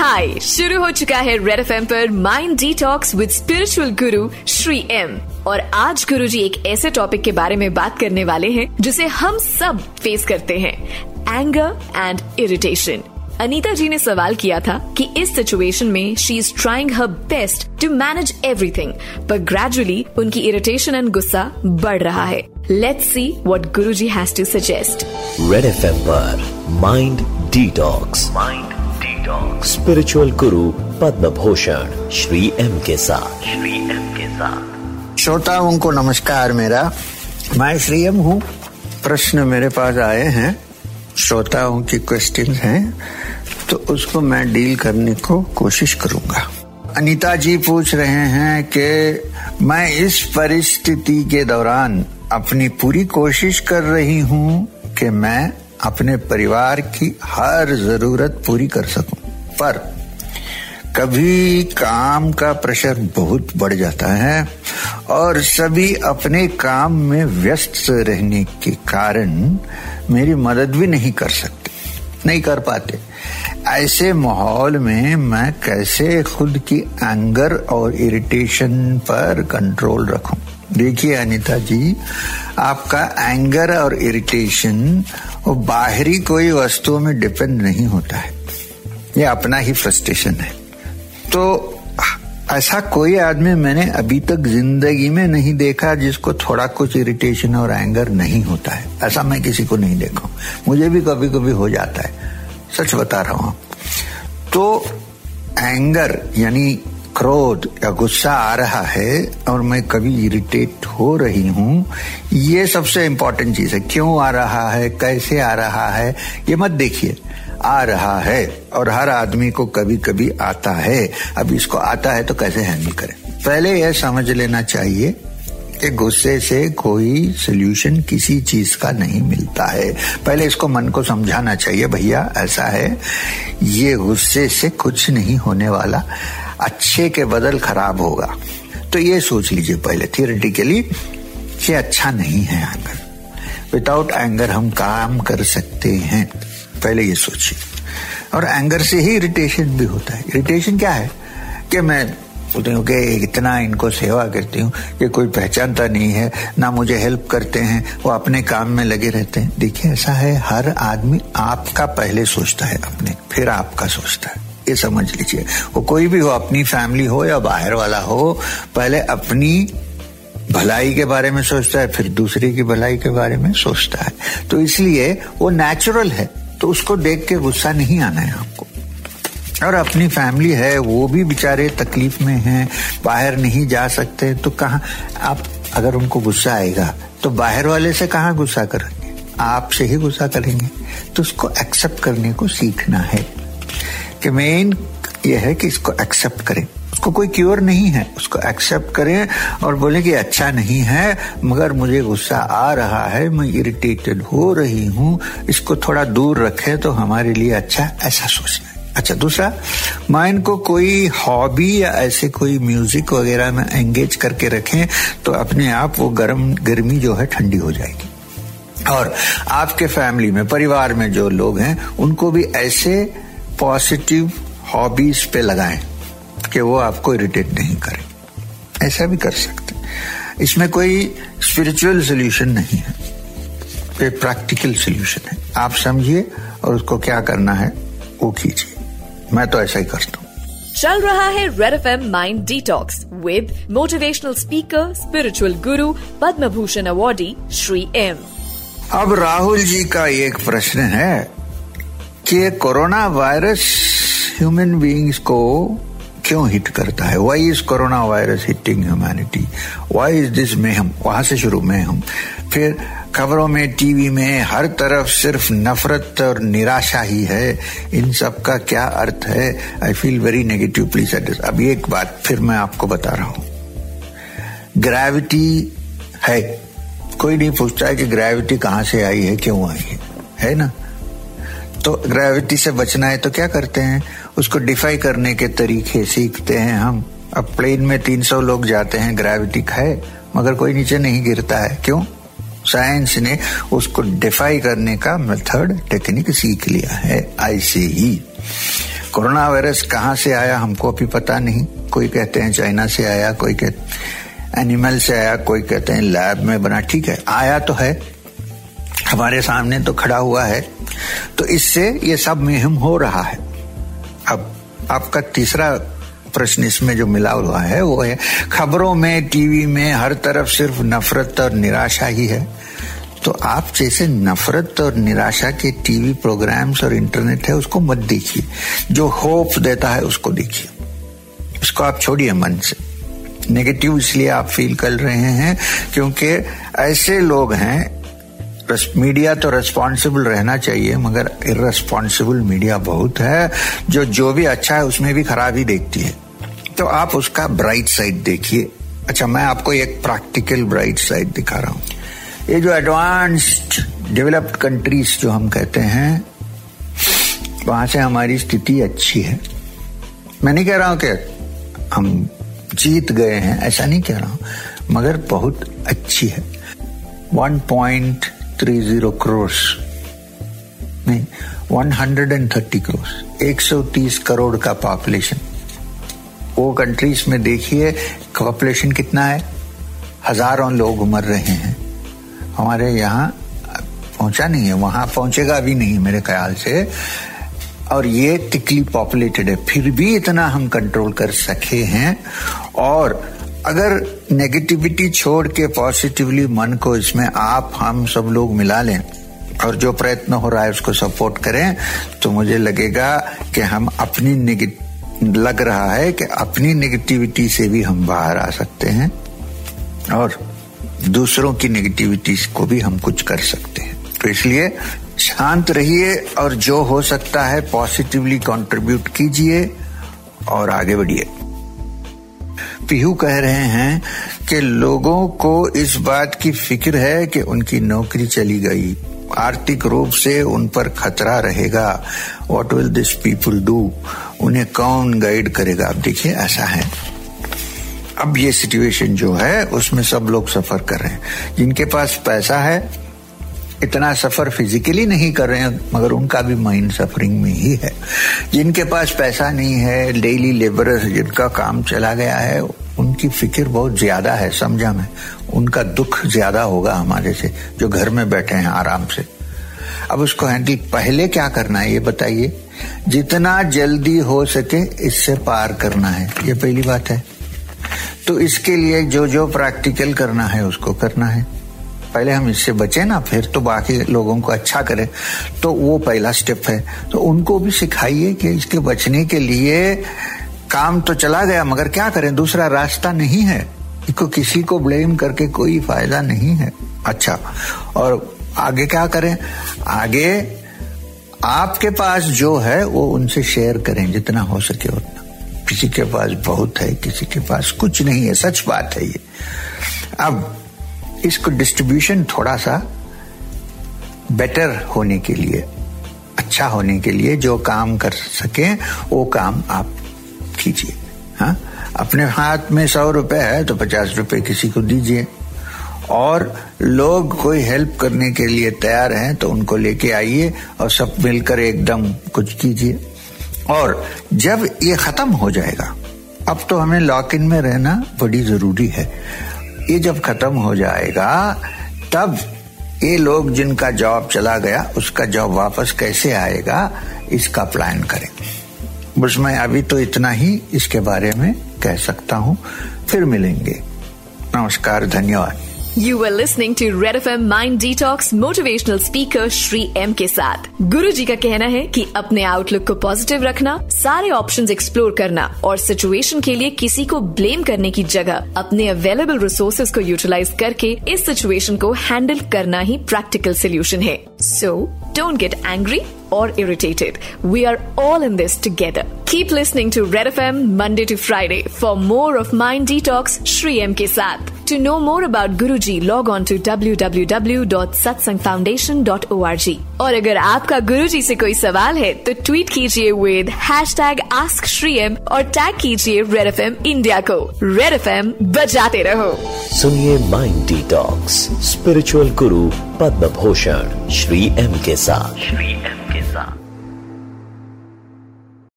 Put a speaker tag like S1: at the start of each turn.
S1: हाय शुरू हो चुका है रेड एफ़ पर mind detox with spiritual guru Shri M और आज गुरु जी एक ऐसे टॉपिक के बारे में बात करने वाले हैं जिसे हम सब फेस करते हैं anger and irritation Anita ji ने सवाल किया था कि इस सिचुएशन में she is trying her best to manage everything पर ग्रेजुअली उनकी इरिटेशन एंड गुस्सा बढ़ रहा है। Let's see what guru ji has to suggest
S2: red F पर mind detox mind detox spiritual guru Padma Bhushan Shri M के साथ श्री एम के साथ
S3: श्रोताओं को नमस्कार मेरा। मैं श्री एम हूँ। प्रश्न मेरे पास आए हैं। श्रोताओं की क्वेश्चन हैं। तो उसको मैं डील करने को कोशिश करूँगा। अनीता जी पूछ रहे हैं कि मैं इस परिस्थिति के दौरान अपनी पूरी कोशिश कर रही हूँ कि मैं अपने परिवार की हर ज़रूरत पूरी कर सकूँ। पर कभी काम का प्रेशर बहुत बढ़ जाता है और सभी अपने काम में व्यस्त रहने के कारण मेरी मदद भी नहीं कर सकते, नहीं कर पाते। ऐसे माहौल में मैं कैसे खुद की एंगर और इरिटेशन पर कंट्रोल रखूँ? देखिए अनिता जी, आपका एंगर और इरिटेशन वो बाहरी कोई वस्तुओं में डिपेंड नहीं होता है। ये अपना ही फ्रस्ट्रेशन है। तो ऐसा कोई आदमी मैंने अभी तक ज़िंदगी में नहीं देखा जिसको थोड़ा कुछ इरिटेशन और एंगर नहीं होता है। ऐसा मैं किसी को नहीं देखा। मुझे भी कभी कभी हो जाता है। सच बता रहा हूँ। तो एंगर यानी क्रोध या गुस्सा आ रहा है और मैं कभी इरिटेट हो रही हूँ, ये सबसे इंपॉर्टेंट चीज़ है। क्यों आ रहा है? कैसे आ रहा है? ये मत देखिए। आ रहा है और हर आदमी को कभी कभी आता है। अब इसको आता है तो कैसे हैंडल करें? पहले यह समझ लेना चाहिए कि गुस्से से कोई सोल्यूशन किसी चीज़ का नहीं मिलता है। पहले इसको मन को समझाना चाहिए, भैया, ऐसा है, ये गुस्से से कुछ नहीं होने वाला। अच्छे के बदल खराब होगा। तो ये सोच लीजिए पहले थियोरिटिकली अच्छा नहीं है एंगर विदाउट एंगर हम काम कर सकते हैं। पहले ये सोचिए। और एंगर से ही इरिटेशन भी होता है। इरिटेशन क्या है? कि मैं इतना इनको सेवा करती हूँ कि कोई पहचानता नहीं है, ना मुझे हेल्प करते हैं, वो अपने काम में लगे रहते हैं। देखिए, ऐसा है, हर आदमी आपका पहले सोचता है अपने, फिर आपका सोचता है। ये समझ लीजिए। वो कोई भी हो, अपनी फैमिली हो या बाहर वाला हो, पहले अपनी भलाई के बारे में सोचता है, फिर दूसरे की भलाई के बारे में सोचता है। तो इसलिए वो नेचुरल है। तो उसको देख के गुस्सा नहीं आना है आपको। और अपनी फैमिली है, वो भी बेचारे तकलीफ़ में हैं, बाहर नहीं जा सकते तो कहा, आप अगर उनको गुस्सा आएगा तो बाहर वाले से कहा गुस्सा करेंगे? आपसे ही गुस्सा करेंगे। तो उसको एक्सेप्ट करने को सीखना है। कि मेन ये है कि इसको एक्सेप्ट करें। उसको कोई क्योर नहीं है। उसको एक्सेप्ट करें और बोले कि अच्छा नहीं है, मगर मुझे गुस्सा आ रहा है, मैं इरिटेटेड हो रही हूँ, इसको थोड़ा दूर रखें तो हमारे लिए अच्छा ऐसा सोचना अच्छा दूसरा माइंड को कोई हॉबी या ऐसे कोई म्यूज़िक वगैरह में एंगेज करके रखें तो अपने आप वो गर्म, गर्मी जो है ठंडी हो जाएगी। और आपके फैमिली में, परिवार में जो लोग हैं, उनको भी ऐसे पॉजिटिव हॉबीज पे लगाएँ। कि वो आपको इरिटेट नहीं करे। ऐसा भी कर सकते इसमें कोई स्पिरिचुअल सोल्यूशन नहीं है। ये प्रैक्टिकल सोल्यूशन है। आप समझिए और उसको क्या करना है वो कीजिए। मैं तो ऐसा ही करता हूँ।
S1: चल रहा है red F M mind detox with motivational speaker spiritual guru Padma Bhushan awardee Shri M
S3: अब राहुल जी का एक प्रश्न है कि कोरोना वायरस ह्यूमन बींग्स को क्यों हिट करता है? Why is coronavirus hitting humanity why is this में हम वहाँ से शुरू में हम फिर खबरों में टीवी में हर तरफ़ सिर्फ़ नफरत और निराशा ही है। इन सब का क्या अर्थ है? I feel very negative please address अब एक बात फिर मैं आपको बता रहा हूँ। ग्रेविटी है। कोई नहीं पूछता है कि ग्रेविटी कहाँ से आई है, क्यों आई है? है ना? तो ग्रेविटी से बचना है तो क्या करते हैं? उसको डिफाई करने के तरीके सीखते हैं हम। अब प्लेन में 300 लोग जाते हैं ग्रेविटी है मगर कोई नीचे नहीं गिरता है। क्यों? साइंस ने उसको डिफाई करने का मेथड टेक्निक सीख लिया है, ऐसे ही। कोरोना वायरस कहाँ से आया हमको अभी पता नहीं। कोई कहते हैं चाइना से आया, कोई कहते एनिमल से आया, कोई कहते हैं लैब में बना। ठीक है, आया तो है। हमारे सामने तो खड़ा हुआ है। तो इससे ये सब मुहिम हो रहा है। अब आपका तीसरा प्रश्न इसमें जो मिला हुआ है, वो है, खबरों में, टीवी में हर तरफ़ सिर्फ़ नफरत और निराशा ही है। तो आप जैसे नफरत और निराशा के टीवी प्रोग्राम्स और इंटरनेट है, उसको मत देखिए। जो होप देता है, उसको देखिए। उसको आप छोड़िए मन से। नेगेटिव इसलिए आप फील कर रहे हैं, क्योंकि ऐसे लोग हैं मीडिया तो रेस्पॉन्सिबल रहना चाहिए, मगर इरेस्पॉन्सिबल मीडिया बहुत है, जो जो भी अच्छा है, उसमें भी खराबी देखती है। तो आप उसका ब्राइट साइड देखिए। अच्छा मैं आपको एक प्रैक्टिकल ब्राइट साइड दिखा रहा हूँ। ये जो एडवांस्ड डेवलप्ड कंट्रीज़ जो हम कहते हैं, वहाँ से हमारी स्थिति अच्छी है। मैं नहीं कह रहा हूँ कि हम जीत गए हैं, ऐसा नहीं कह रहा हूँ, मगर बहुत अच्छी है। 1.30 करोड़ नहीं 130 करोड़ 130 करोड़ का पॉपुलेशन वो कंट्रीज़ में देखिए पॉपुलेशन कितना है? हज़ारों लोग मर रहे हैं। हमारे यहाँ पहुँचा नहीं है, वहाँ पहुंचेगा भी नहीं मेरे ख्याल से। और ये तिकली पॉपुलेटेड है। फिर भी इतना हम कंट्रोल कर सके हैं। और अगर नेगेटिविटी छोड़ के पॉजिटिवली मन को इसमें आप, हम सब लोग मिला लें और जो प्रयत्न हो रहा है उसको सपोर्ट करें तो मुझे लगेगा कि हम अपनी लग रहा है कि अपनी नेगेटिविटी से भी हम बाहर आ सकते हैं और दूसरों की नेगेटिविटी को भी हम कुछ कर सकते हैं। तो इसलिए शांत रहिए और जो हो सकता है पॉजिटिवली कंट्रीब्यूट कीजिए और आगे बढ़िए। पीहू कह रहे हैं कि लोगों को इस बात की फ़िक्र है कि उनकी नौकरी चली गई। आर्थिक रूप से उन पर खतरा रहेगा। What will this people do उन्हें कौन गाइड करेगा? आप देखिए, ऐसा है। अब ये सिचुएशन जो है, उसमें सब लोग सफ़र कर रहे हैं। जिनके पास पैसा है, इतना सफ़र फिजिकली नहीं कर रहे हैं, मगर उनका भी माइंड सफरिंग में ही है। जिनके पास पैसा नहीं है डेली लेबर जिनका काम चला गया है उनकी फ़िक्र बहुत ज़्यादा है, समझा मैं। उनका दुख ज़्यादा होगा हमारे से, जो घर में बैठे हैं आराम से। अब उसको हैंडल पहले क्या करना है, ये बताइए। जितना जल्दी हो सके इससे पार करना है, ये पहली बात है। तो इसके लिए जो जो प्रैक्टिकल करना है, उसको करना है। पहले हम इससे बचे ना, फिर तो बाकी लोगों को अच्छा करें। तो वो पहला स्टेप है। तो उनको भी सिखाइए कि इसके बचने के लिए काम तो चला गया, मगर क्या करें? दूसरा रास्ता नहीं है। इसको किसी को ब्लेम करके कोई फ़ायदा नहीं है। अच्छा और आगे क्या करें? आगे आपके पास जो है, वो उनसे शेयर करें, जितना हो सके उतना। किसी के पास बहुत है, किसी के पास कुछ नहीं है, सच बात है ये। अब इसको डिस्ट्रीब्यूशन थोड़ा सा बेटर होने के लिए अच्छा होने के लिए, जो काम कर सके, वो काम आप कीजिए हाँ? अपने हाथ में सौ रुपए है तो पचास रुपए किसी को दीजिए। और लोग कोई हेल्प करने के लिए तैयार हैं तो उनको लेके आइए और सब मिलकर एकदम कुछ कीजिए। और जब ये खत्म हो जाएगा, अब तो हमें लॉक इन में रहना बड़ी ज़रूरी है। ये जब खत्म हो जाएगा, तब ये लोग जिनका जॉब चला गया, उसका जॉब वापस कैसे आएगा, इसका प्लान करें बस मैं अभी तो इतना ही इसके बारे में कह सकता हूँ। फिर मिलेंगे। नमस्कार, धन्यवाद।
S1: You are listening to red F M mind detox motivational speaker Shri M के साथ। गुरु जी का कहना है कि अपने आउटलुक को पॉजिटिव रखना, सारे ऑप्शंस एक्सप्लोर करना और सिचुएशन के लिए किसी को ब्लेम करने की जगह अपने अवेलेबल रिसोर्सेज को यूटिलाइज करके इस सिचुएशन को हैंडल करना ही प्रैक्टिकल सोल्यूशन है। So don't get angry or irritated. We are all in this together. Keep listening to Red FM Monday to Friday for more of Mind Detox Shri M के साथ. To know more about Guruji, log on to www.satsangfoundation.org. और अगर आपका गुरुजी से कोई सवाल है तो ट्वीट कीजिए with hashtag ask Shri M और टैग कीजिए रेड एफ इंडिया को रेड एफ बजाते रहो
S2: सुनिए mind detox spiritual guru Padma Bhushan Shri M के साथ श्री